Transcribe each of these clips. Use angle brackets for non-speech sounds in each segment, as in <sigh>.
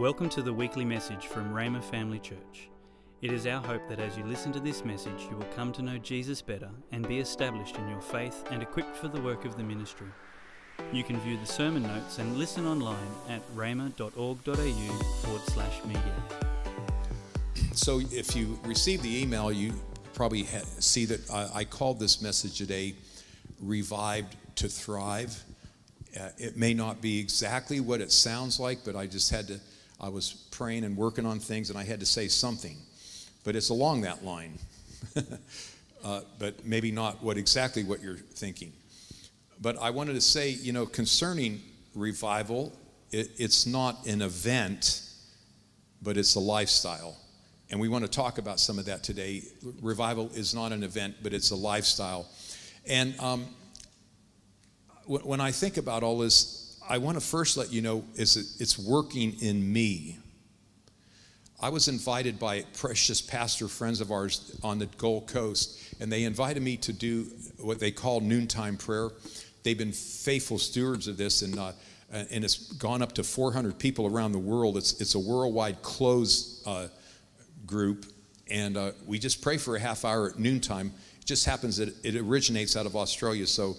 Welcome to the weekly message from Rhema Family Church. It is our hope that as you listen to this message, you will come to know Jesus better and be established in your faith and equipped for the work of the ministry. You can view the sermon notes and listen online at rhema.org.au forward slash media. So, if you receive the email, you probably see that I, I called this message today Revived to Thrive. Uh, it may not be exactly what it sounds like, but I just had to, I was praying and working on things and I had to say something. But it's along that line. <laughs> uh, but maybe not what exactly what you're thinking. But I wanted to say, you know, concerning revival, it, it's not an event, but it's a lifestyle. And we want to talk about some of that today. Revival is not an event, but it's a lifestyle. And um, when I think about all this, I want to first let you know is it's working in me. I was invited by precious pastor friends of ours on the Gold Coast, and they invited me to do what they call noontime prayer. They've been faithful stewards of this, and uh, and it's gone up to 400 people around the world. It's it's a worldwide closed uh, group, and uh, we just pray for a half hour at noontime. It just happens that it originates out of Australia, so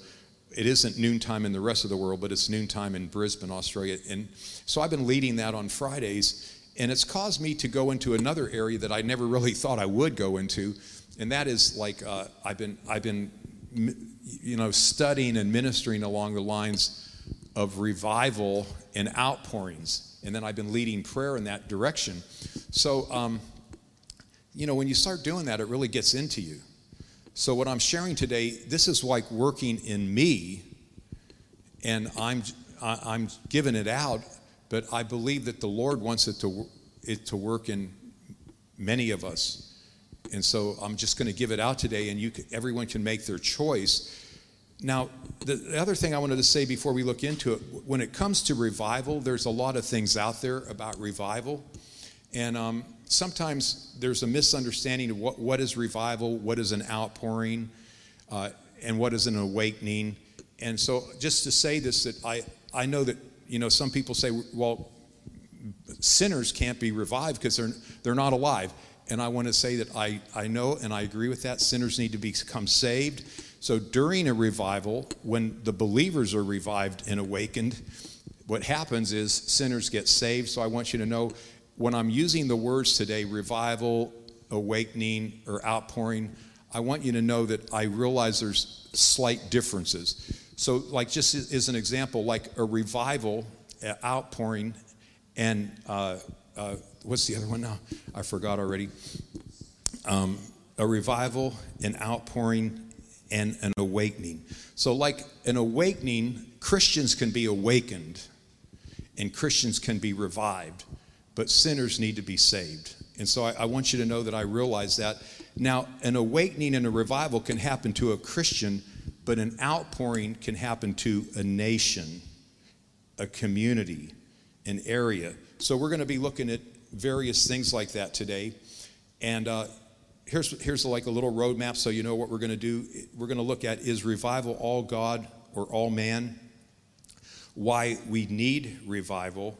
it isn't noontime in the rest of the world, but it's noontime in Brisbane, Australia. And so I've been leading that on Fridays, and it's caused me to go into another area that I never really <laughs> thought I would go into, and that is like uh, I've been I've been you know studying and ministering along the lines of revival and outpourings, and then I've been leading prayer in that direction. So um, you know when you start doing that, it really gets into you. So, what I'm sharing today, this is like working in me, and I'm, I'm giving it out, but I believe that the Lord wants it to, it to work in many of us. And so I'm just going to give it out today, and you can, everyone can make their choice. Now, the, the other thing I wanted to say before we look into it when it comes to revival, there's a lot of things out there about revival. And um, sometimes there's a misunderstanding of what, what is revival, what is an outpouring, uh, and what is an awakening. And so, just to say this, that I, I know that, you know, some people say, well, sinners can't be revived because they're, they're not alive. And I want to say that I, I know and I agree with that. Sinners need to become saved. So, during a revival, when the believers are revived and awakened, what happens is sinners get saved. So, I want you to know when I'm using the words today, revival, awakening, or outpouring, I want you to know that I realize there's slight differences. So, like, just as an example, like a revival, outpouring, and uh, uh, what's the other one now? I forgot already. Um, a revival, an outpouring, and an awakening. So, like an awakening, Christians can be awakened and Christians can be revived but sinners need to be saved. And so I, I, want you to know that I realize that. Now, an awakening and a revival can happen to a Christian, but an outpouring can happen to a nation, a community, an area. So we're going to be looking at various things like that today. And uh, here's, here's like a little roadmap so you know what we're going to do. We're going to look at is revival all God or all man? Why we need revival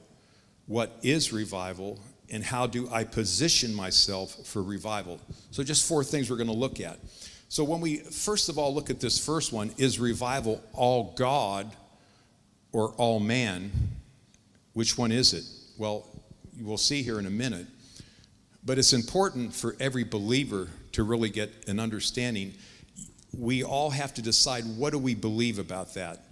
what is revival and how do I position myself for revival. So, just four things we're going to look at. So, when we first of all look at this first one, is revival all God or all man? Which one is it? Well, we'll see here in a minute. But it's important for every believer to really get an understanding. We all have to decide what do we believe about that?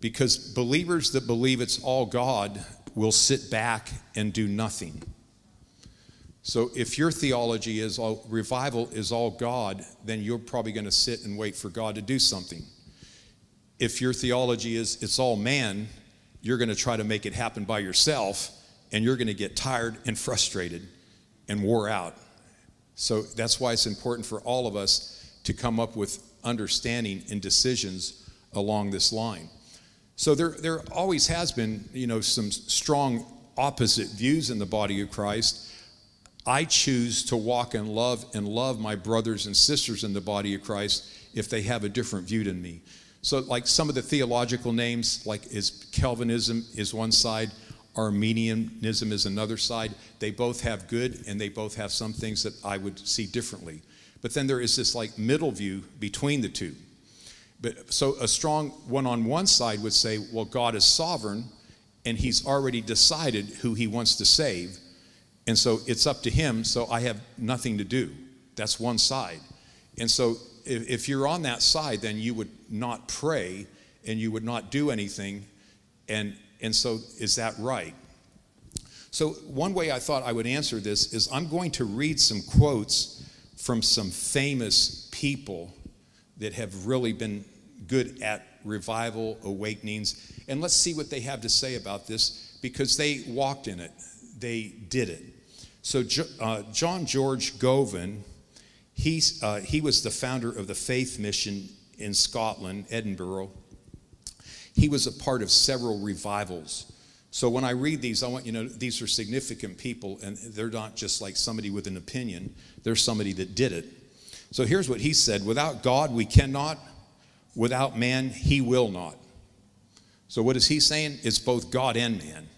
Because believers that believe it's all God will sit back and do nothing. So if your theology is all, revival is all God, then you're probably going to sit and wait for God to do something. If your theology is it's all man, you're going to try to make it happen by yourself and you're going to get tired and frustrated and wore out. So that's why it's important for all of us to come up with understanding and decisions along this line. So there, there always has been, you know, some strong opposite views in the body of Christ. I choose to walk in love and love my brothers and sisters in the body of Christ if they have a different view than me. So, like some of the theological names, like is Calvinism is one side, Arminianism is another side. They both have good and they both have some things that I would see differently. But then there is this like middle view between the two. But so a strong one on one side would say, well, God is sovereign and he's already decided who he wants to save. And so it's up to him, so I have nothing to do. That's one side. And so if, if you're on that side, then you would not pray and you would not do anything. And, and so is that right? So, one way I thought I would answer this is I'm going to read some quotes from some famous people that have really been good at revival awakenings. And let's see what they have to say about this because they walked in it, they did it. So, uh, John George Govan, he's, uh, he was the founder of the Faith Mission in Scotland, Edinburgh. He was a part of several revivals. So when I read these, I want you to know these are significant people, and they're not just like somebody with an opinion, they're somebody that did it. So here's what he said Without God, we cannot. Without man, he will not. So what is he saying? It's both God and man.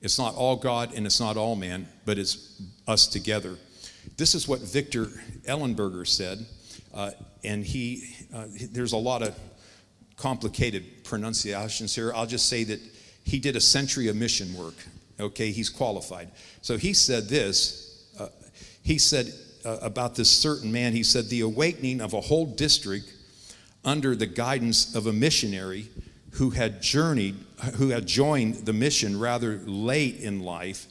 It's not all God and it's not all man, but it's us together. This is what Victor Ellenberger said, uh, and he, uh, there's a lot of complicated pronunciations here. I'll just say that he did a century of mission work. Okay, he's qualified. So he said this. Uh, he said uh, about this certain man, he said, the awakening of a whole district under the guidance of a missionary who had journeyed, who had joined the mission rather late in life,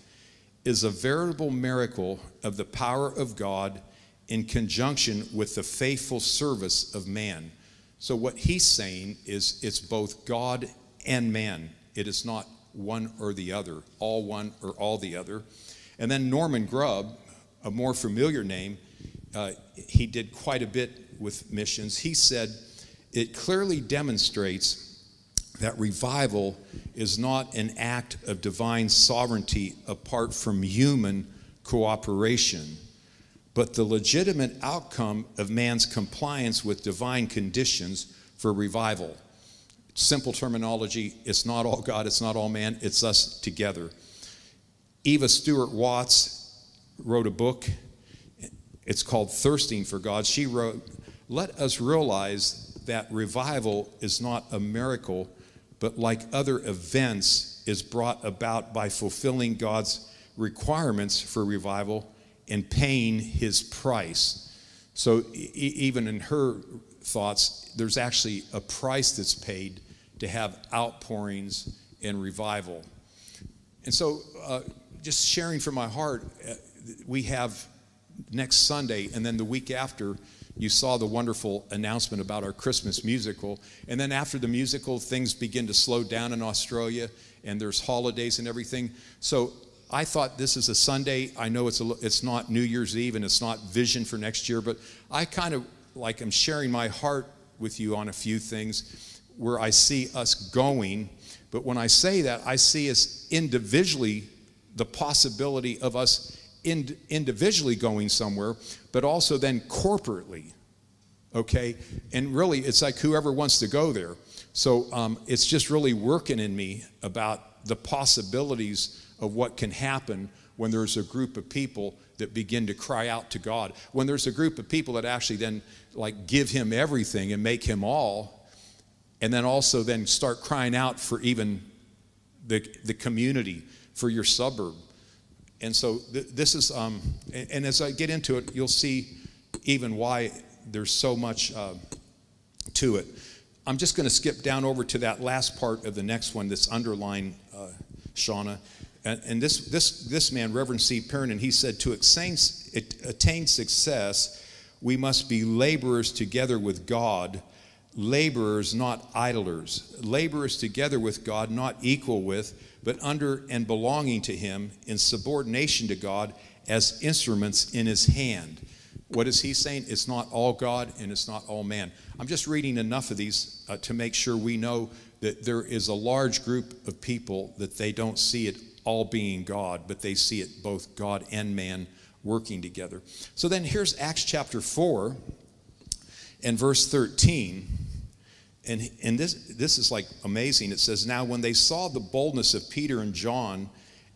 is a veritable miracle of the power of God in conjunction with the faithful service of man. So, what he's saying is it's both God and man. It is not one or the other, all one or all the other. And then Norman Grubb, a more familiar name, uh, he did quite a bit with missions. He said, It clearly demonstrates that revival is not an act of divine sovereignty apart from human cooperation but the legitimate outcome of man's compliance with divine conditions for revival. Simple terminology it's not all God, it's not all man, it's us together. Eva Stuart Watts wrote a book. It's called Thirsting for God. She wrote, Let us realize that revival is not a miracle, but like other events, is brought about by fulfilling God's requirements for revival and paying his price. So, e- even in her thoughts, there's actually a price that's paid to have outpourings and revival. And so, uh, just sharing from my heart, uh, we have next Sunday, and then the week after, you saw the wonderful announcement about our Christmas musical. And then after the musical, things begin to slow down in Australia, and there's holidays and everything. So I thought this is a Sunday. I know it's, a, it's not New Year's Eve and it's not vision for next year, but I kind of like I'm sharing my heart with you on a few things where I see us going. But when I say that, I see us individually, the possibility of us ind- individually going somewhere, but also then corporately. Okay? And really, it's like whoever wants to go there. So um, it's just really working in me about the possibilities of what can happen when there's a group of people that begin to cry out to God. When there's a group of people that actually then like give him everything and make him all, and then also then start crying out for even the, the community, for your suburb. And so th- this is, um, and, and, as I get into it, you'll see even why there's so much uh, to it. I'm just going to skip down over to that last part of the next one that's underlined, uh, Shauna. And, and this, this, this man, Reverend C. Perrin, and he said, to attain, attain success, we must be laborers together with God, laborers, not idlers, laborers together with God, not equal with, but under and belonging to Him in subordination to God as instruments in His hand. What is he saying? It's not all God and it's not all man. I'm just reading enough of these uh, to make sure we know that there is a large group of people that they don't see it all being God, but they see it both God and man working together. So then here's Acts chapter 4 and verse 13. And, and this, this is like amazing. It says, Now when they saw the boldness of Peter and John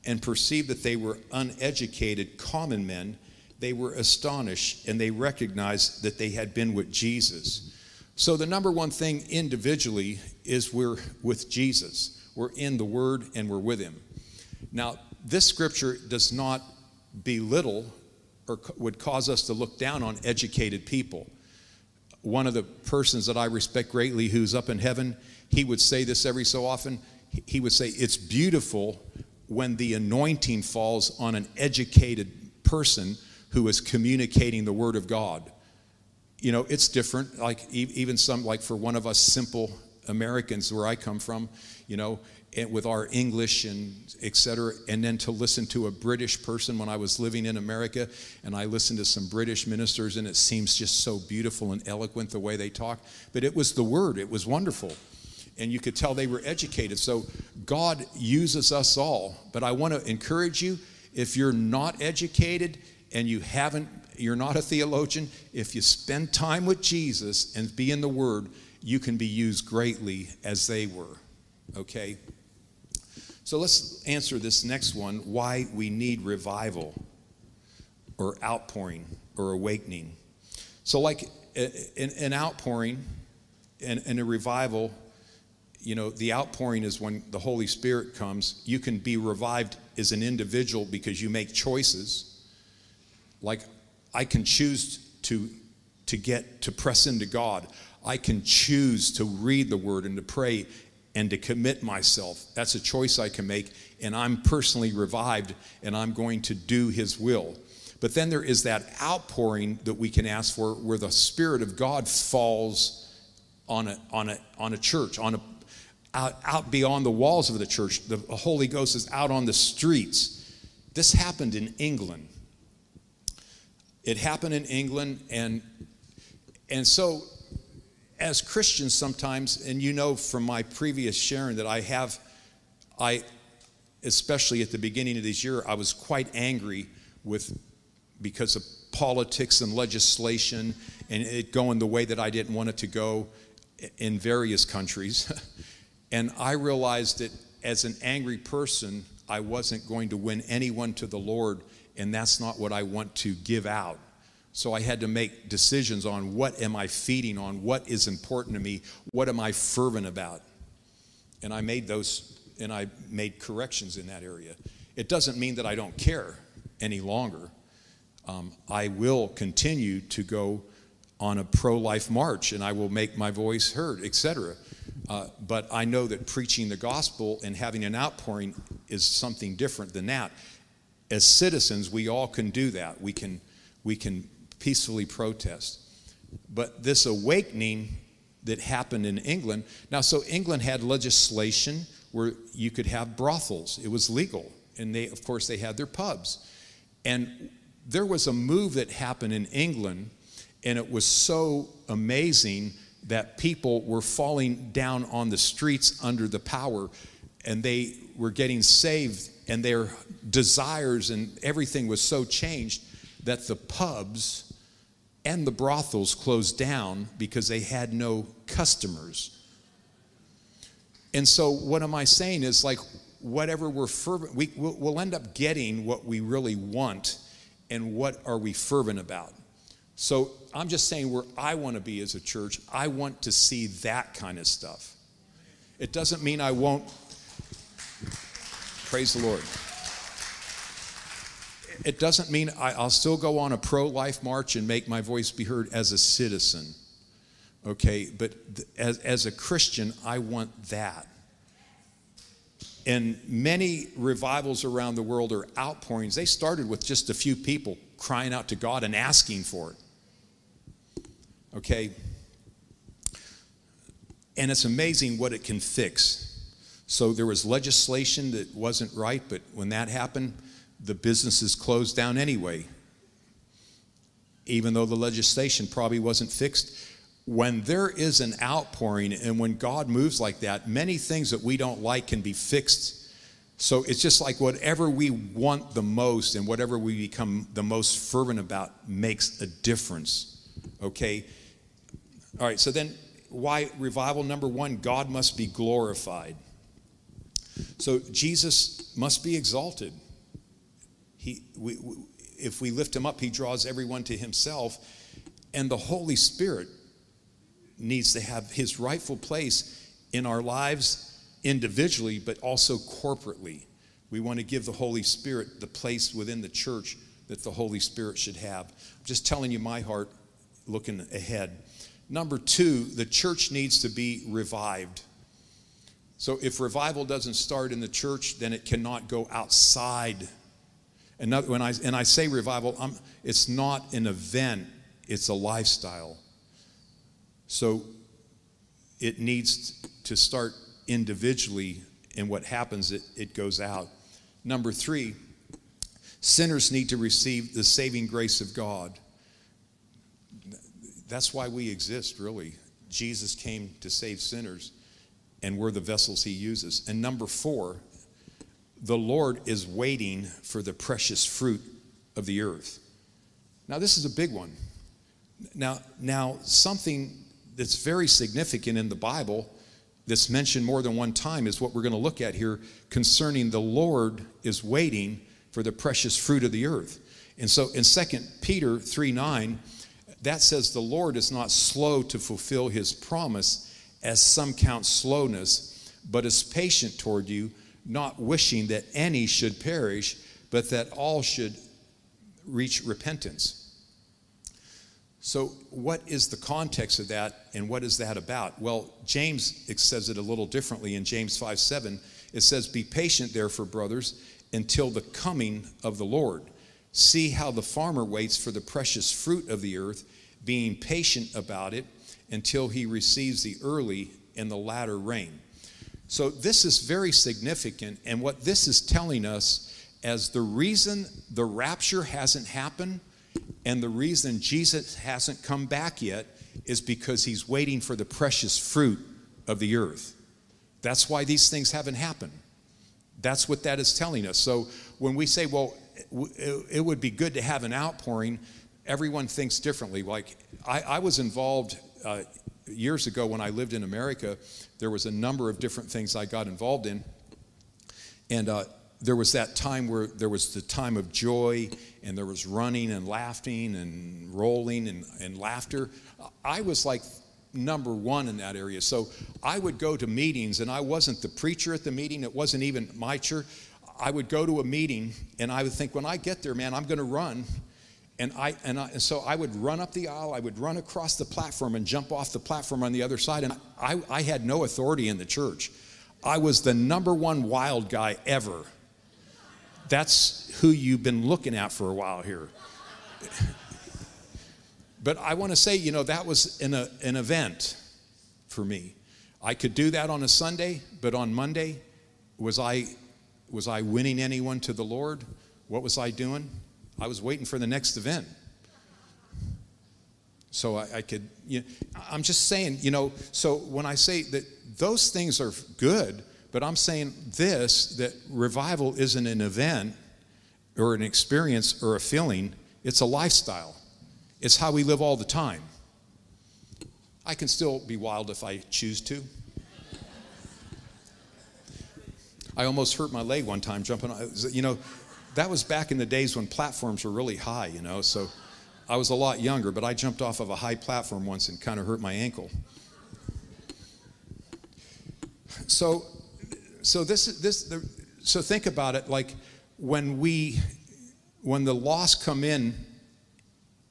and perceived that they were uneducated common men, they were astonished and they recognized that they had been with Jesus. So, the number one thing individually is we're with Jesus. We're in the Word and we're with Him. Now, this scripture does not belittle or would cause us to look down on educated people. One of the persons that I respect greatly who's up in heaven, he would say this every so often. He would say, It's beautiful when the anointing falls on an educated person who is communicating the Word of God. You know, it's different. Like, even some, like for one of us simple Americans where I come from, you know, with our English and et cetera, and then to listen to a British person when I was living in America, and I listened to some British ministers, and it seems just so beautiful and eloquent the way they talk. But it was the word, it was wonderful. And you could tell they were educated. So God uses us all. But I want to encourage you if you're not educated and you haven't, you're not a theologian, if you spend time with Jesus and be in the Word, you can be used greatly as they were. Okay? So let's answer this next one why we need revival or outpouring or awakening. So, like an outpouring and a revival, you know, the outpouring is when the Holy Spirit comes. You can be revived as an individual because you make choices. Like, I can choose to, to get to press into God. I can choose to read the word and to pray and to commit myself. That's a choice I can make, and I'm personally revived, and I'm going to do His will. But then there is that outpouring that we can ask for where the Spirit of God falls on a, on a, on a church, on a, out, out beyond the walls of the church. The Holy Ghost is out on the streets. This happened in England. It happened in England, and, and so as Christians sometimes, and you know from my previous sharing that I have, I, especially at the beginning of this year, I was quite angry with because of politics and legislation and it going the way that I didn't want it to go in various countries. <laughs> and I realized that as an angry person, I wasn't going to win anyone to the Lord, and that's not what I want to give out. So I had to make decisions on what am I feeding on, what is important to me, what am I fervent about. And I made those and I made corrections in that area. It doesn't mean that I don't care any longer. Um, I will continue to go on a pro life march and I will make my voice heard, etc. Uh, but I know that preaching the gospel and having an outpouring is something different than that. As citizens, we all can do that. We can, we can peacefully protest. But this awakening that happened in England, now, so England had legislation where you could have brothels, it was legal. And they, of course, they had their pubs. And there was a move that happened in England, and it was so amazing that people were falling down on the streets under the power, and they were getting saved, and their desires and everything was so changed that the pubs and the brothels closed down because they had no customers. And so, what am I saying is like, whatever we're fervent, we, we'll, we'll end up getting what we really want, and what are we fervent about? So, I'm just saying where I want to be as a church, I want to see that kind of stuff. It doesn't mean I won't. Praise the Lord it doesn't mean I, will still go on a pro life march and make my voice be heard as a citizen. Okay, but th- as, as a Christian, I want that. And many revivals around the world are outpourings. They started with just a few people crying out to God and asking for it. Okay? And it's amazing what it can fix. So there was legislation that wasn't right, but when that happened, the businesses closed down anyway, even though the legislation probably wasn't fixed. When there is an outpouring and when God moves like that, many things that we don't like can be fixed. So it's just like whatever we want the most and whatever we become the most fervent about makes a difference. Okay? All right, so then why revival? Number one, God must be glorified. So Jesus must be exalted. He, we, we, if we lift him up, he draws everyone to himself. And the Holy Spirit needs to have his rightful place in our lives individually, but also corporately. We want to give the Holy Spirit the place within the church that the Holy Spirit should have. I'm just telling you my heart looking ahead. Number two, the church needs to be revived. So if revival doesn't start in the church, then it cannot go outside. And when I, and I say revival, I'm, it's not an event, it's a lifestyle. So it needs to start individually, and what happens, it, it goes out. Number three, sinners need to receive the saving grace of God. That's why we exist, really. Jesus came to save sinners, and we're the vessels he uses. And number four, the Lord is waiting for the precious fruit of the earth. Now, this is a big one. Now, now something that's very significant in the Bible that's mentioned more than one time is what we're going to look at here concerning the Lord is waiting for the precious fruit of the earth. And so in 2 Peter 3 9, that says the Lord is not slow to fulfill his promise, as some count slowness, but is patient toward you, not wishing that any should perish, but that all should reach repentance. So, what is the context of that, and what is that about? Well, James says it a little differently in James 5 7. It says, Be patient, therefore, brothers, until the coming of the Lord. See how the farmer waits for the precious fruit of the earth, being patient about it until he receives the early and the latter rain. So, this is very significant. And what this is telling us as the reason the rapture hasn't happened and the reason Jesus hasn't come back yet is because he's waiting for the precious fruit of the earth. That's why these things haven't happened. That's what that is telling us. So when we say, well, it would be good to have an outpouring, everyone thinks differently. Like, I, I was involved uh, years ago when I lived in America, there was a number of different things I got involved in. And uh, there was that time where there was the time of joy and there was running and laughing and rolling and, and laughter. I was like number one in that area. So I would go to meetings, and I wasn't the preacher at the meeting, it wasn't even my church. I would go to a meeting, and I would think, when I get there, man, I'm going to run. And, I, and, I, and so I would run up the aisle, I would run across the platform and jump off the platform on the other side. And I, I had no authority in the church. I was the number one wild guy ever. That's who you've been looking at for a while here. But I want to say, you know, that was an, a, an event for me. I could do that on a Sunday, but on Monday, was I, was I winning anyone to the Lord? What was I doing? I was waiting for the next event. So I, I could, you know, I'm just saying, you know, so when I say that those things are good, but I'm saying this that revival isn't an event or an experience or a feeling, it's a lifestyle. It's how we live all the time. I can still be wild if I choose to. I almost hurt my leg one time jumping you know, that was back in the days when platforms were really high, you know, so I was a lot younger, but I jumped off of a high platform once and kind of hurt my ankle. So, so this, is this, the, so think about it like when we, when the loss come in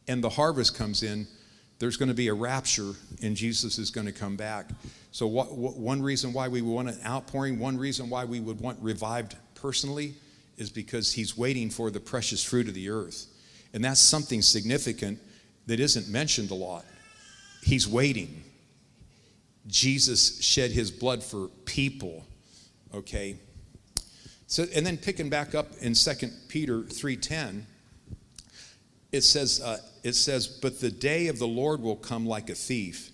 and the harvest comes in, there's going to be a rapture and Jesus is going to come back. So, what, what, one reason why we want an outpouring, one reason why we would want revived personally is because he's waiting for the precious fruit of the earth. And that's something significant that isn't mentioned a lot. He's waiting. Jesus shed his blood for people, okay? So, and then picking back up in 2 Peter 3.10, it says, uh, it says, But the day of the Lord will come like a thief,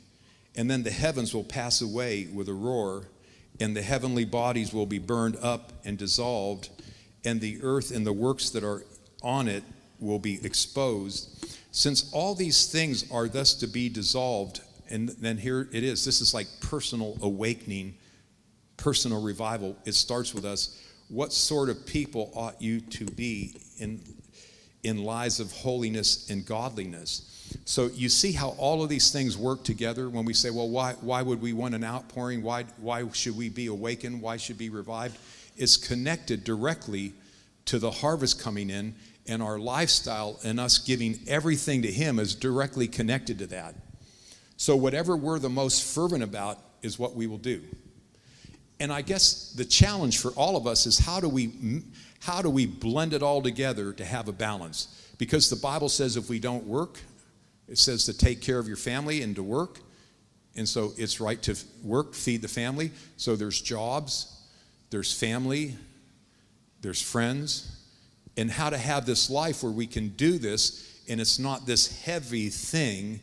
and then the heavens will pass away with a roar, and the heavenly bodies will be burned up and dissolved, and the earth and the works that are on it will be exposed. Since all these things are thus to be dissolved, and then here it is this is like personal awakening personal revival, it starts with us. What sort of people ought you to be in, in lives of holiness and godliness? So you see how all of these things work together when we say, well, why, why would we want an outpouring? Why, why should we be awakened? Why should be revived? It's connected directly to the harvest coming in, and our lifestyle and us giving everything to Him is directly connected to that. So, whatever we're the most fervent about is what we will do. And I guess the challenge for all of us is how do we how do we blend it all together to have a balance? Because the Bible says if we don't work, it says to take care of your family and to work. And so it's right to work, feed the family. So there's jobs, there's family, there's friends, and how to have this life where we can do this and it's not this heavy thing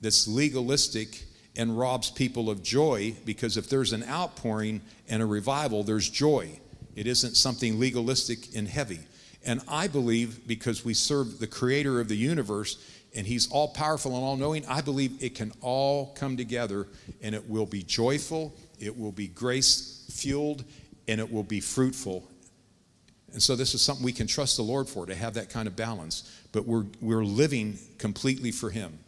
that's legalistic and robs people of joy because if there's an outpouring and a revival, there's joy. It isn't something legalistic and heavy. And I believe because we serve the creator of the universe and he's all powerful and all knowing, I believe it can all come together and it will be joyful, it will be grace fueled, and it will be fruitful. And so this is something we can trust the Lord for to have that kind of balance. But we're, we're living completely for him.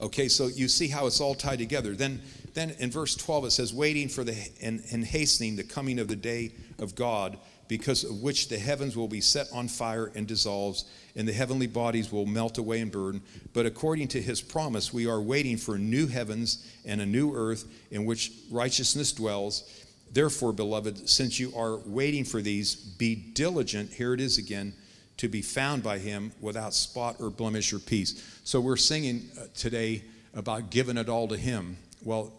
Okay, so you see how it's all tied together. Then, then in verse 12 it says, waiting for the and, and hastening the coming of the day of God, because of which the heavens will be set on fire and dissolves, and the heavenly bodies will melt away and burn. But according to his promise, we are waiting for new heavens and a new earth in which righteousness dwells. Therefore, beloved, since you are waiting for these, be diligent. Here it is again to be found by him without spot or blemish or peace. So we're singing uh, today about giving it all to him. Well,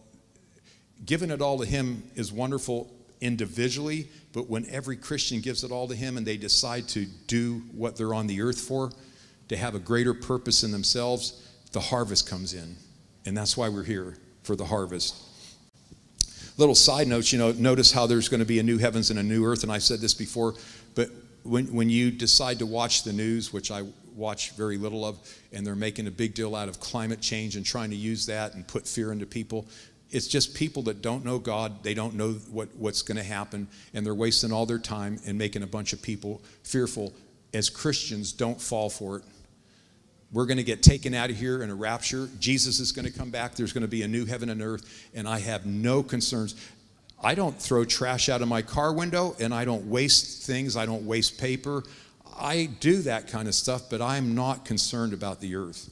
giving it all to him is wonderful individually, but when every Christian gives it all to him and they decide to do what they're on the earth for, to have a greater purpose in themselves, the harvest comes in. And that's why we're here for the harvest. Little side notes, you know, notice how there's going to be a new heavens and a new earth. And I said this before, but when, when you decide to watch the news, which I watch very little of, and they're making a big deal out of climate change and trying to use that and put fear into people, it's just people that don't know God, they don't know what, what's going to happen, and they're wasting all their time and making a bunch of people fearful. As Christians, don't fall for it. We're going to get taken out of here in a rapture. Jesus is going to come back. There's going to be a new heaven and earth, and I have no concerns. I don't throw trash out of my car window and I don't waste things, I don't waste paper. I do that kind of stuff, but I'm not concerned about the earth.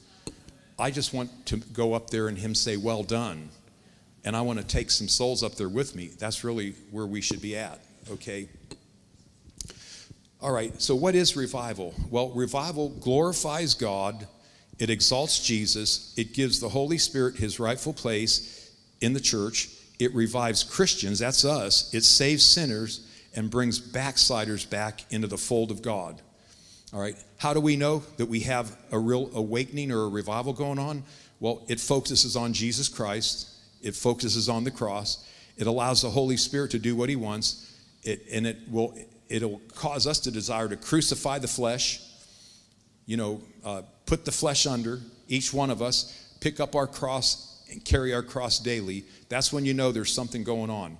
I just want to go up there and Him say, Well done. And I want to take some souls up there with me. That's really where we should be at, okay? All right, so what is revival? Well, revival glorifies God, it exalts Jesus, it gives the Holy Spirit his rightful place in the church, it revives Christians, that's us. It saves sinners and brings backsliders back into the fold of God. All right, how do we know that we have a real awakening or a revival going on? Well, it focuses on Jesus Christ, it focuses on the cross, it allows the Holy Spirit to do what He wants, it, and it will it'll cause us to desire to crucify the flesh, you know, uh, put the flesh under, each one of us, pick up our cross and carry our cross daily, that's when you know there's something going on.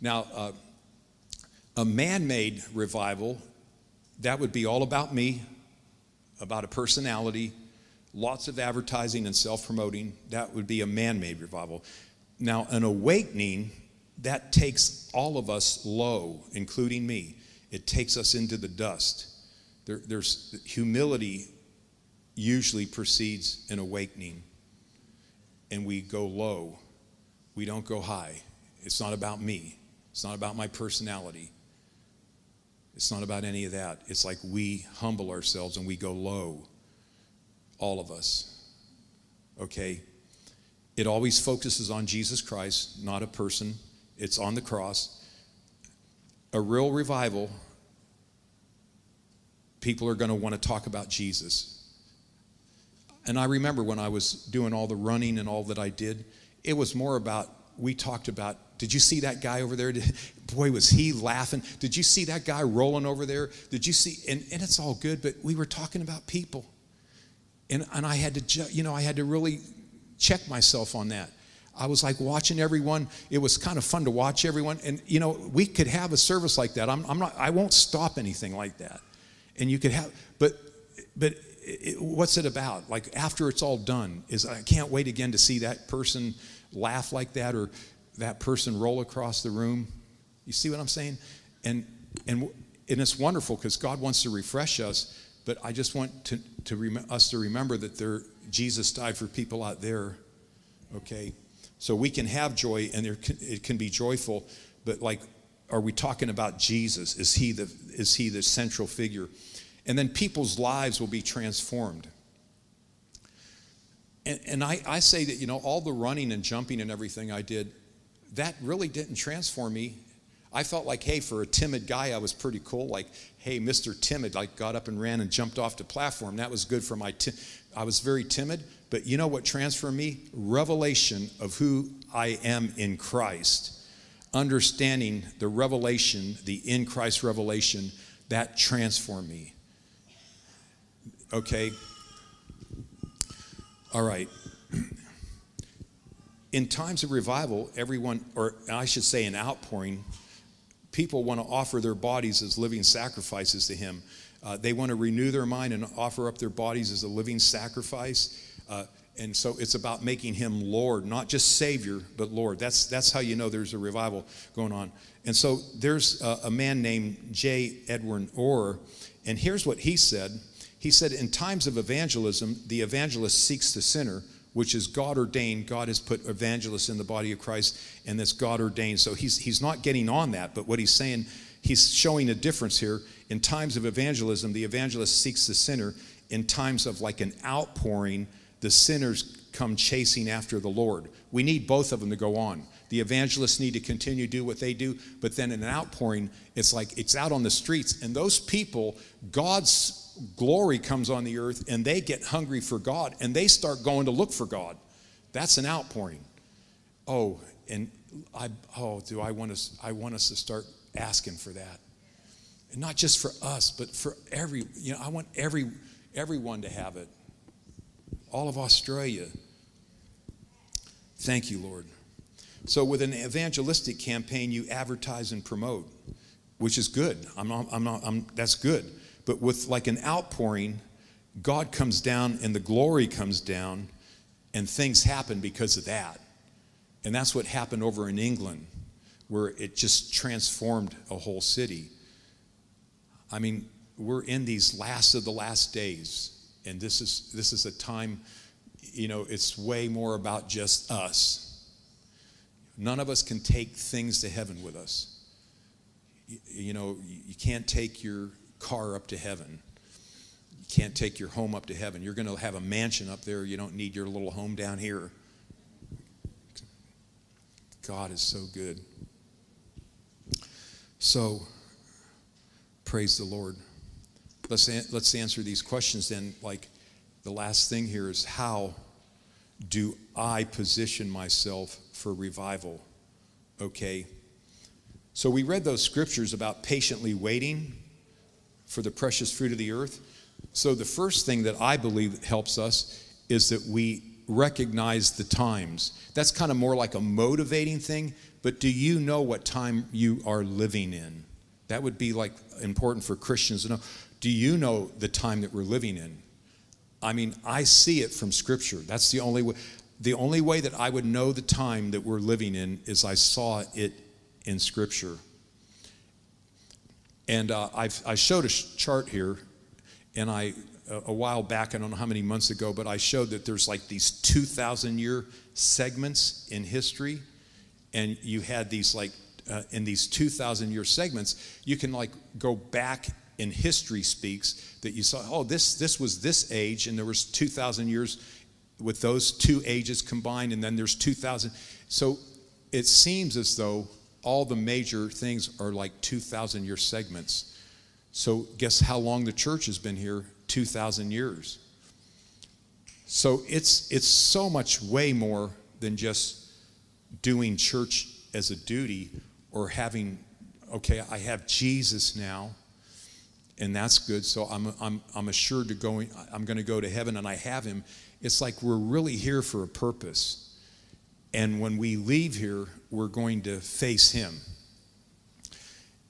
Now, uh, a man made revival, that would be all about me, about a personality, lots of advertising and self promoting. That would be a man made revival. Now, an awakening, that takes all of us low, including me. It takes us into the dust. There, there's humility usually precedes an awakening and we go low. We don't go high. It's not about me. It's not about my personality. It's not about any of that. It's like we humble ourselves and we go low. All of us. Okay? It always focuses on Jesus Christ, not a person. It's on the cross. A real revival, people are going to want to talk about Jesus. And I remember when I was doing all the running and all that I did, it was more about, we talked about, did you see that guy over there? Boy, was he laughing. Did you see that guy rolling over there? Did you see? And, and it's all good, but we were talking about people. And, and I had to, you know, I had to really check myself on that. I was like watching everyone. It was kind of fun to watch everyone. And, you know, we could have a service like that. I'm, I'm not, I won't stop anything like that. And you could have, but, but it, what's it about? Like after it's all done, is I can't wait again to see that person laugh like that or that person roll across the room. You see what I'm saying? And, and, and it's wonderful because God wants to refresh us, but I just want to, to rem- us to remember that there, Jesus died for people out there, okay? So we can have joy and there can, it can be joyful, but like, are we talking about Jesus? Is he the, is he the central figure? And then people's lives will be transformed. And, and I, I say that, you know, all the running and jumping and everything I did, that really didn't transform me. I felt like, hey, for a timid guy, I was pretty cool. Like, hey, Mr. Timid, like got up and ran and jumped off the platform. That was good for my, ti- I was very timid. But you know what transformed me? Revelation of who I am in Christ. Understanding the revelation, the in Christ revelation, that transformed me. Okay? All right. <clears throat> In times of revival, everyone, or I should say an outpouring, people want to offer their bodies as living sacrifices to Him. Uh, they want to renew their mind and offer up their bodies as a living sacrifice. Uh, and so it's about making him Lord, not just Savior, but Lord. That's, that's how you know there's a revival going on. And so there's a, a man named J. Edwin Orr, and here's what he said. He said, In times of evangelism, the evangelist seeks the sinner, which is God ordained. God has put evangelists in the body of Christ, and that's God ordained. So he's, he's not getting on that, but what he's saying, he's showing a difference here. In times of evangelism, the evangelist seeks the sinner. In times of like an outpouring, the sinners come chasing after the Lord. We need both of them to go on. The evangelists need to continue to do what they do, but then in an outpouring, it's like it's out on the streets, and those people, God's glory comes on the earth and they get hungry for God and they start going to look for God. That's an outpouring. Oh, and I oh, do I want us I want us to start asking for that. And not just for us, but for every, you know, I want every everyone to have it. All of Australia. Thank you, Lord. So with an evangelistic campaign, you advertise and promote, which is good. I'm not, I'm not, I'm, that's good. But with like an outpouring, God comes down and the glory comes down, and things happen because of that. And that's what happened over in England, where it just transformed a whole city. I mean, we're in these last of the last days, and this is this is a time, you know, it's way more about just us. None of us can take things to heaven with us. You, you know, you can't take your car up to heaven. You can't take your home up to heaven. You're going to have a mansion up there. You don't need your little home down here. God is so good. So, praise the Lord. Let's, let's answer these questions then. Like, the last thing here is how do I position myself for revival? Okay. So, we read those scriptures about patiently waiting for the precious fruit of the earth. So, the first thing that I believe helps us is that we recognize the times. That's kind of more like a motivating thing, but do you know what time you are living in? That would be like important for Christians to know. Do you know the time that we're living in? I mean, I see it from Scripture. That's the only way. The only way that I would know the time that we're living in is I saw it in Scripture. And uh, i showed a chart here, and I, a while back, I don't know how many months ago, but I showed that there's like these 2,000 year segments in history, and you had these like, uh, in these 2,000 year segments, you can like go back in history speaks that you saw, oh, this, this was this age, and there was 2,000 years with those two ages combined, and then there's 2,000. So it seems as though all the major things are like 2,000 year segments. So, guess how long the church has been here? 2,000 years. So, it's, it's so much way more than just doing church as a duty or having, okay, I have Jesus now, and that's good. So, I'm, I'm, I'm assured to going, I'm going to go to heaven and I have him. It's like we're really here for a purpose. And when we leave here, we're going to face him.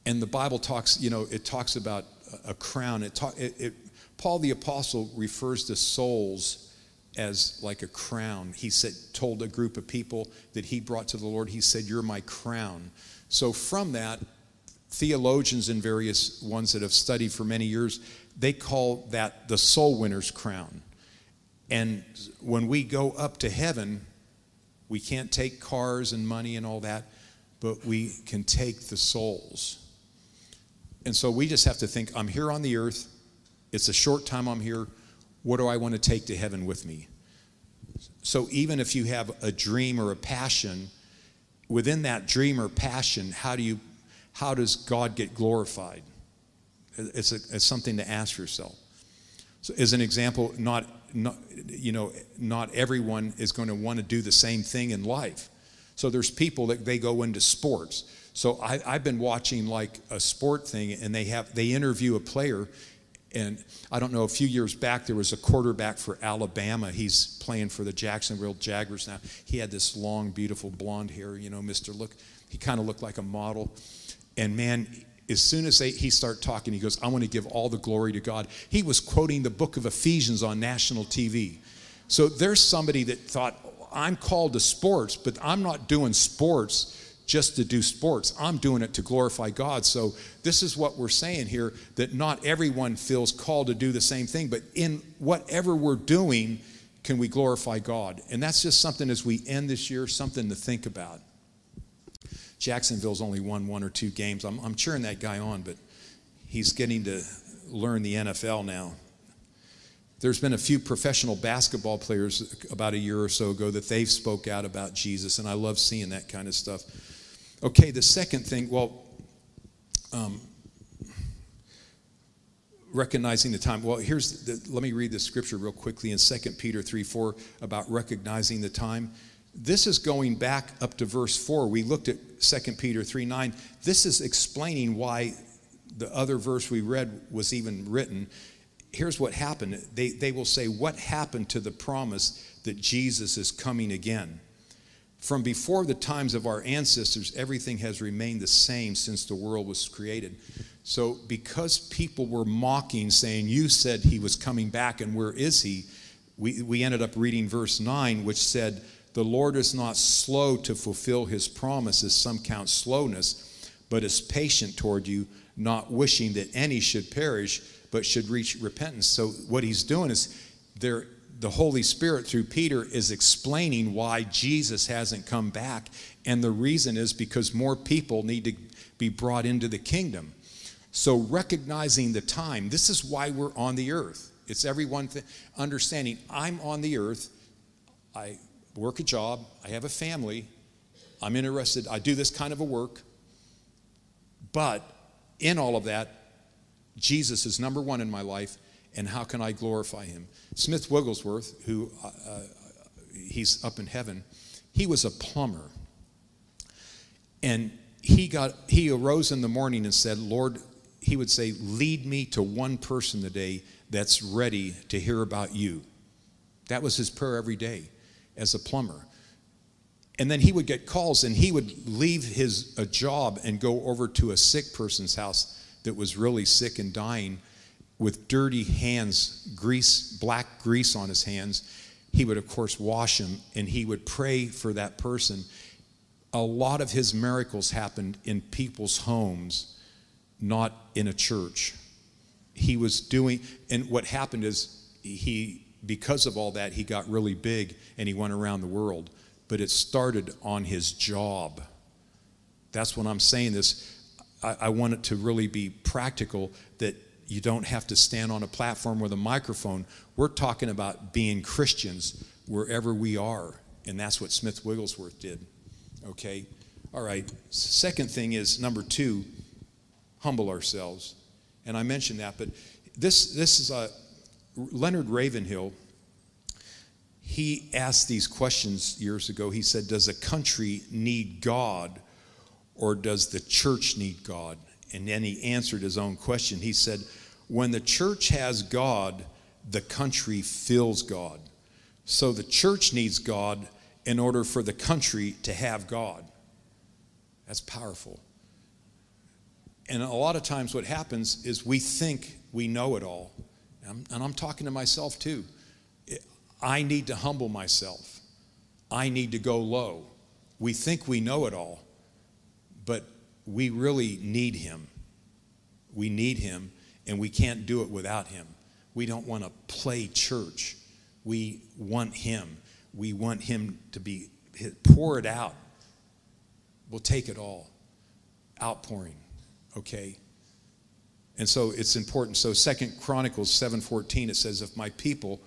And the Bible talks, you know, it talks about a crown. It, talk, it, it Paul the apostle refers to souls as like a crown. He said, told a group of people that he brought to the Lord, he said, You're my crown. So from that, theologians and various ones that have studied for many years, they call that the soul winner's crown. And when we go up to heaven, we can't take cars and money and all that, but we can take the souls. And so we just have to think I'm here on the earth, it's a short time I'm here. What do I want to take to heaven with me? So even if you have a dream or a passion, within that dream or passion, how do you how does God get glorified? It's, a, it's something to ask yourself. So as an example, not, not, you know, not everyone is going to want to do the same thing in life. So there's people that they go into sports. So I, I've been watching like a sport thing, and they have they interview a player, and I don't know, a few years back, there was a quarterback for Alabama. He's playing for the Jacksonville Jaguars now. He had this long, beautiful blonde hair, you know, Mr. Look. He kind of looked like a model. And man, as soon as they, he started talking, he goes, I want to give all the glory to God. He was quoting the book of Ephesians on national TV. So there's somebody that thought, I'm called to sports, but I'm not doing sports just to do sports. I'm doing it to glorify God. So this is what we're saying here that not everyone feels called to do the same thing, but in whatever we're doing, can we glorify God? And that's just something as we end this year, something to think about. Jacksonville's only won one or two games. I'm, I'm cheering that guy on, but he's getting to learn the NFL now. There's been a few professional basketball players about a year or so ago that they've spoke out about Jesus, and I love seeing that kind of stuff. Okay, the second thing, well, um, recognizing the time. Well, here's the, let me read the scripture real quickly in 2 Peter 3 4 about recognizing the time. This is going back up to verse 4. We looked at 2 Peter 3 9. This is explaining why the other verse we read was even written. Here's what happened. They, they will say, What happened to the promise that Jesus is coming again? From before the times of our ancestors, everything has remained the same since the world was created. So, because people were mocking, saying, You said he was coming back, and where is he? We, we ended up reading verse 9, which said, the Lord is not slow to fulfill his promises, some count slowness, but is patient toward you, not wishing that any should perish, but should reach repentance. So, what he's doing is there, the Holy Spirit through Peter is explaining why Jesus hasn't come back. And the reason is because more people need to be brought into the kingdom. So, recognizing the time, this is why we're on the earth. It's everyone th- understanding I'm on the earth. I work a job, I have a family, I'm interested, I do this kind of a work. But in all of that, Jesus is number one in my life, and how can I glorify him? Smith Wigglesworth, who uh, uh, he's up in heaven, he was a plumber. And he got he arose in the morning and said, Lord, he would say, lead me to one person today that's ready to hear about you. That was his prayer every day as a plumber. And then he would get calls and he would leave his a job and go over to a sick person's house that was really sick and dying with dirty hands, grease, black grease on his hands. He would, of course, wash them and he would pray for that person. A lot of his miracles happened in people's homes, not in a church. He was doing, and what happened is he because of all that, he got really big and he went around the world. But it started on his job. That's what I'm saying this. I, I want it to really be practical that you don't have to stand on a platform with a microphone. We're talking about being Christians wherever we are. And that's what Smith Wigglesworth did. Okay? All right. Second thing is number two, humble ourselves. And I mentioned that, but this, this is a, Leonard Ravenhill, he asked these questions years ago. He said, Does a country need God or does the church need God? And then he answered his own question. He said, When the church has God, the country feels God. So the church needs God, in order for the country to have God. That's powerful. And a lot of times, what happens is we think we know it all. And I'm, and I'm talking to myself too. I need to humble myself, I need to go low. We think we know it all, but we really need Him. We need Him, and we can't do it without Him. We don't want to play church. We want Him. We want Him to be, pour it out. We'll take it all. Outpouring, okay? And so it's important. So Second Chronicles 7:14 it says if my people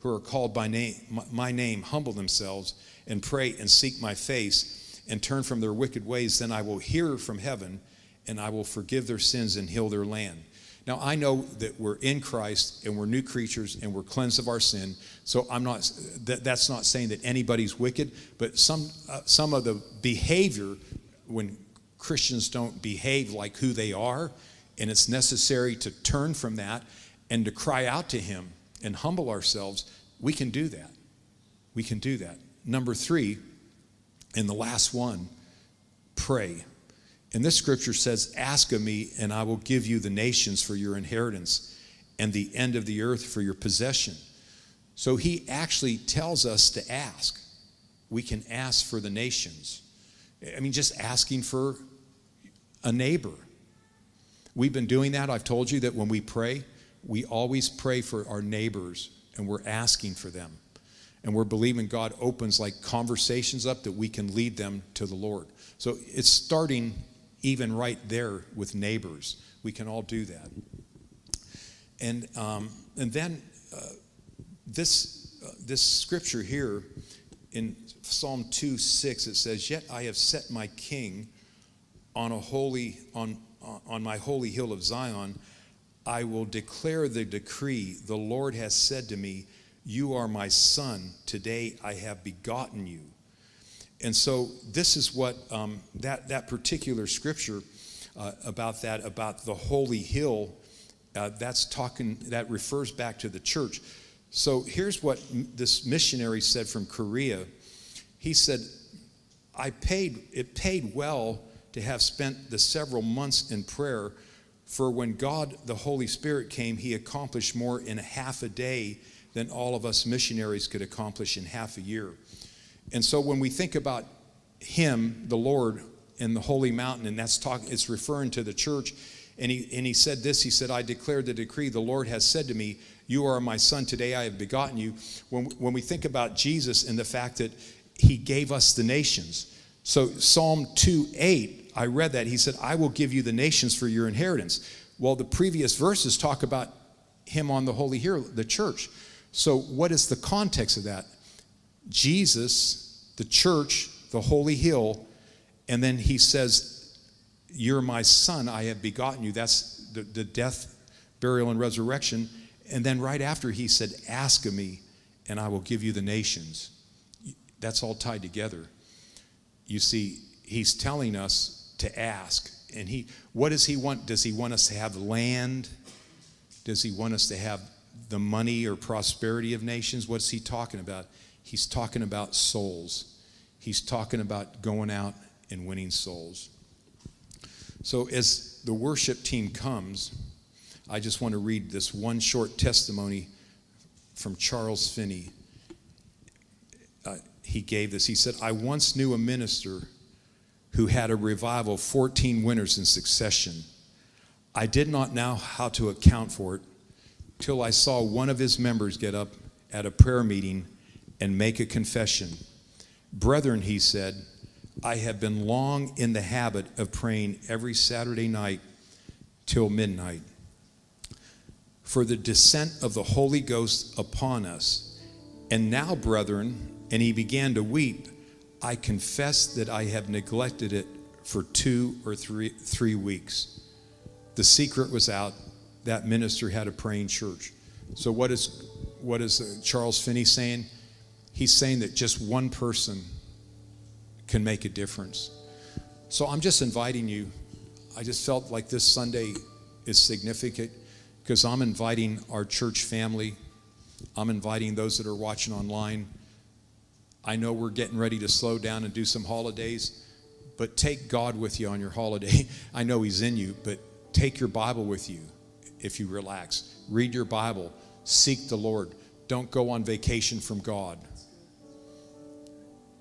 who are called by name my name humble themselves and pray and seek my face and turn from their wicked ways then I will hear from heaven and I will forgive their sins and heal their land. Now, I know that we're in Christ and we're new creatures and we're cleansed of our sin. So I'm not, that, that's not saying that anybody's wicked, but some, uh, some of the behavior when Christians don't behave like who they are, and it's necessary to turn from that and to cry out to Him and humble ourselves, we can do that. We can do that. Number three, and the last one, pray. And this scripture says, Ask of me, and I will give you the nations for your inheritance and the end of the earth for your possession. So he actually tells us to ask. We can ask for the nations. I mean, just asking for a neighbor. We've been doing that. I've told you that when we pray, we always pray for our neighbors and we're asking for them. And we're believing God opens like conversations up that we can lead them to the Lord. So it's starting even right there with neighbors. We can all do that. And, um, and then uh, this, uh, this scripture here in Psalm 2 6, it says, Yet I have set my king on a holy, on, on my holy hill of Zion. I will declare the decree. The Lord has said to me, You are my son. Today I have begotten you. And so this is what um, that, that particular scripture uh, about that, about the holy hill, uh, that's talking, that refers back to the church. So here's what this missionary said from Korea. He said, I paid, it paid well to have spent the several months in prayer, for when God, the Holy Spirit, came, he accomplished more in half a day than all of us missionaries could accomplish in half a year. And so when we think about him, the Lord, in the holy mountain, and that's talking, it's referring to the church. And he, and he said this He said, I declare the decree, the Lord has said to me, You are my son, today I have begotten you. When, when we think about Jesus and the fact that he gave us the nations. So, Psalm 2 8, I read that. He said, I will give you the nations for your inheritance. Well, the previous verses talk about him on the holy hill, the church. So, what is the context of that? Jesus, the church, the holy hill, and then he says, You're my son, I have begotten you. That's the, the death, burial, and resurrection. And then right after, he said, Ask of me, and I will give you the nations. That's all tied together. You see, he's telling us to ask. And he, what does he want? Does he want us to have land? Does he want us to have the money or prosperity of nations? What's he talking about? He's talking about souls. He's talking about going out and winning souls. So, as the worship team comes, I just want to read this one short testimony from Charles Finney. Uh, he gave this. He said, I once knew a minister who had a revival 14 winters in succession. I did not know how to account for it till I saw one of his members get up at a prayer meeting and make a confession. Brethren, he said, I have been long in the habit of praying every Saturday night till midnight for the descent of the Holy Ghost upon us. And now, brethren, and he began to weep, I confess that I have neglected it for two or three, three weeks. The secret was out. That minister had a praying church. So, what is, what is uh, Charles Finney saying? He's saying that just one person can make a difference. So I'm just inviting you. I just felt like this Sunday is significant because I'm inviting our church family. I'm inviting those that are watching online. I know we're getting ready to slow down and do some holidays, but take God with you on your holiday. <laughs> I know He's in you, but take your Bible with you if you relax. Read your Bible, seek the Lord. Don't go on vacation from God.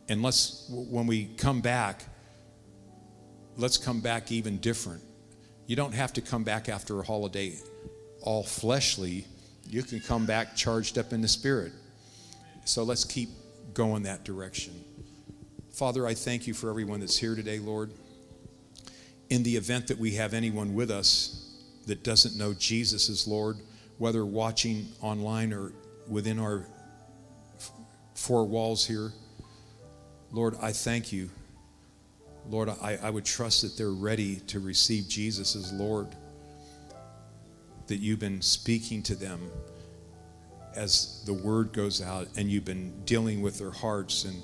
And let's, when we come back, let's come back even different. You don't have to come back after a holiday all fleshly. You can come back charged up in the spirit. So let's keep going that direction. Father, I thank you for everyone that's here today, Lord. In the event that we have anyone with us that doesn't know Jesus as Lord, whether watching online or within our four walls here, Lord, I thank you. Lord, I, I would trust that they're ready to receive Jesus as Lord, that you've been speaking to them as the word goes out and you've been dealing with their hearts and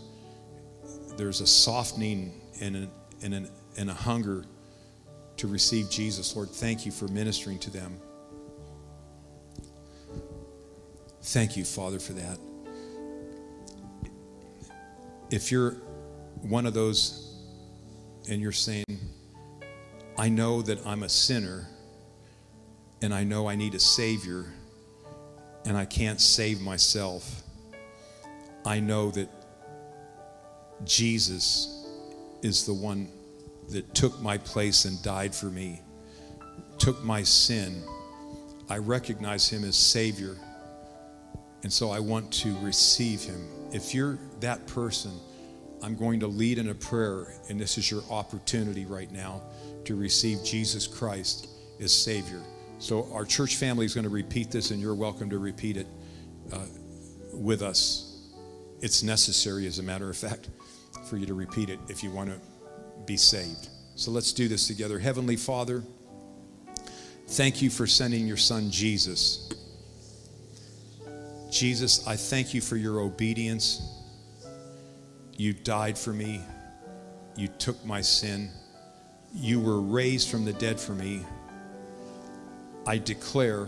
there's a softening and a, and, a, and a hunger to receive Jesus. Lord, thank you for ministering to them. Thank you, Father, for that. If you're one of those and you're saying, I know that I'm a sinner and I know I need a Savior and I can't save myself, I know that Jesus is the one that took my place and died for me, took my sin. I recognize him as Savior, and so I want to receive him. If you're that person, I'm going to lead in a prayer, and this is your opportunity right now to receive Jesus Christ as Savior. So, our church family is going to repeat this, and you're welcome to repeat it uh, with us. It's necessary, as a matter of fact, for you to repeat it if you want to be saved. So, let's do this together. Heavenly Father, thank you for sending your Son, Jesus. Jesus, I thank you for your obedience. You died for me. You took my sin. You were raised from the dead for me. I declare,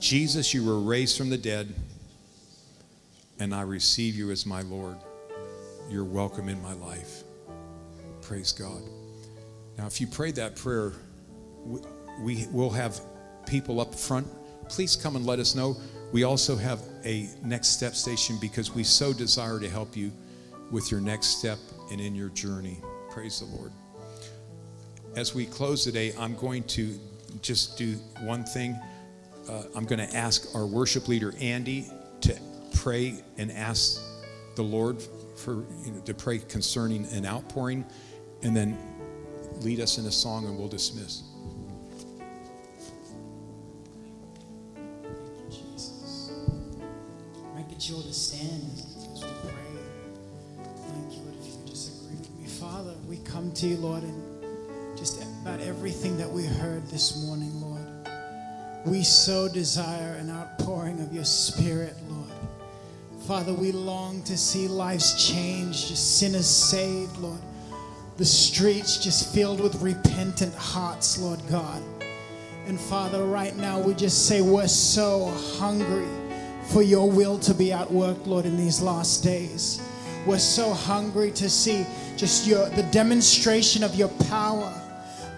Jesus, you were raised from the dead, and I receive you as my Lord. You're welcome in my life. Praise God. Now, if you prayed that prayer, we will have people up front. Please come and let us know. We also have a next step station because we so desire to help you with your next step and in your journey. Praise the Lord. As we close today, I'm going to just do one thing. Uh, I'm going to ask our worship leader, Andy, to pray and ask the Lord for, you know, to pray concerning an outpouring, and then lead us in a song, and we'll dismiss. Get you all to stand as we pray. Thank you, Lord, if you could just agree with me. Father, we come to you, Lord, and about everything that we heard this morning, Lord. We so desire an outpouring of your spirit, Lord. Father, we long to see lives changed, sinners saved, Lord. The streets just filled with repentant hearts, Lord God. And Father, right now we just say we're so hungry for your will to be outworked, Lord, in these last days. We're so hungry to see just your the demonstration of your power,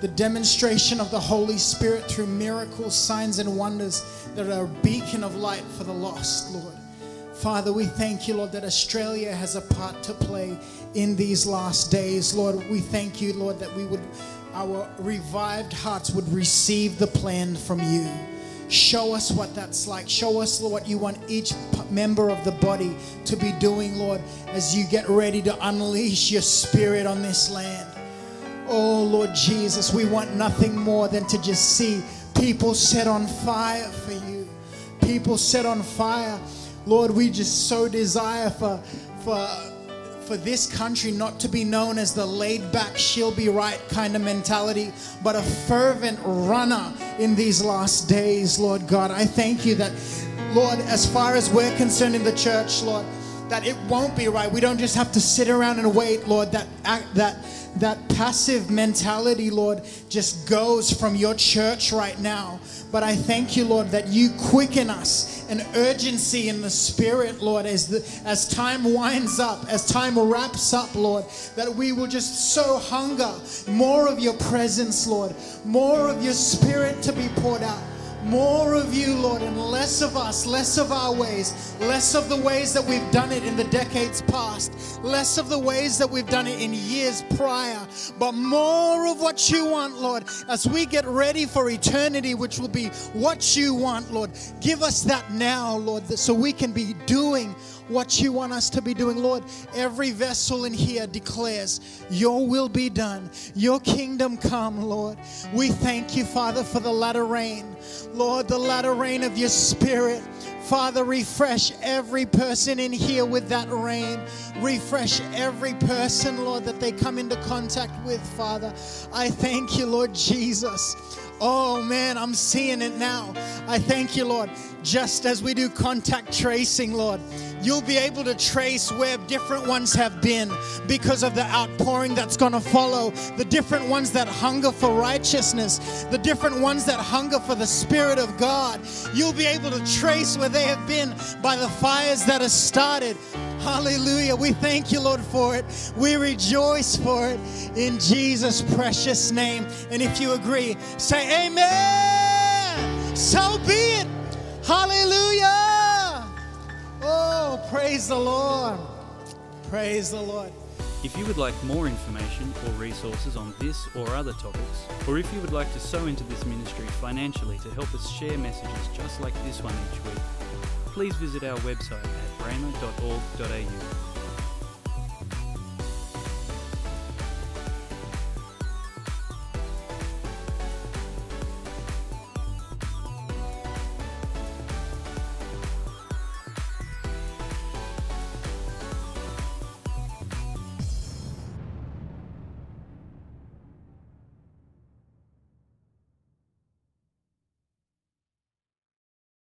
the demonstration of the Holy Spirit through miracles, signs, and wonders that are a beacon of light for the lost, Lord. Father, we thank you, Lord, that Australia has a part to play in these last days. Lord, we thank you, Lord, that we would our revived hearts would receive the plan from you. Show us what that's like. Show us Lord, what you want each member of the body to be doing, Lord, as you get ready to unleash your spirit on this land. Oh, Lord Jesus, we want nothing more than to just see people set on fire for you. People set on fire. Lord, we just so desire for, for, for this country not to be known as the laid back, she'll be right kind of mentality, but a fervent runner in these last days, Lord God. I thank you that, Lord, as far as we're concerned in the church, Lord, that it won't be right. We don't just have to sit around and wait, Lord. That that that passive mentality, Lord, just goes from your church right now. But I thank you, Lord, that you quicken us an urgency in the spirit, Lord, as the, as time winds up, as time wraps up, Lord, that we will just so hunger more of your presence, Lord, more of your spirit to be poured out. More of you, Lord, and less of us, less of our ways, less of the ways that we've done it in the decades past, less of the ways that we've done it in years prior, but more of what you want, Lord, as we get ready for eternity, which will be what you want, Lord. Give us that now, Lord, so we can be doing what you want us to be doing. Lord, every vessel in here declares, Your will be done, Your kingdom come, Lord. We thank you, Father, for the latter rain. Lord, the latter rain of your spirit. Father, refresh every person in here with that rain. Refresh every person, Lord, that they come into contact with, Father. I thank you, Lord Jesus. Oh man, I'm seeing it now. I thank you, Lord. Just as we do contact tracing, Lord you'll be able to trace where different ones have been because of the outpouring that's going to follow. The different ones that hunger for righteousness, the different ones that hunger for the Spirit of God. You'll be able to trace where they have been by the fires that have started. Hallelujah. We thank you, Lord, for it. We rejoice for it in Jesus' precious name. And if you agree, say amen. So be it. Hallelujah. Oh, praise the Lord. Praise the Lord. If you would like more information or resources on this or other topics, or if you would like to sow into this ministry financially to help us share messages just like this one each week, please visit our website at rhema.org.au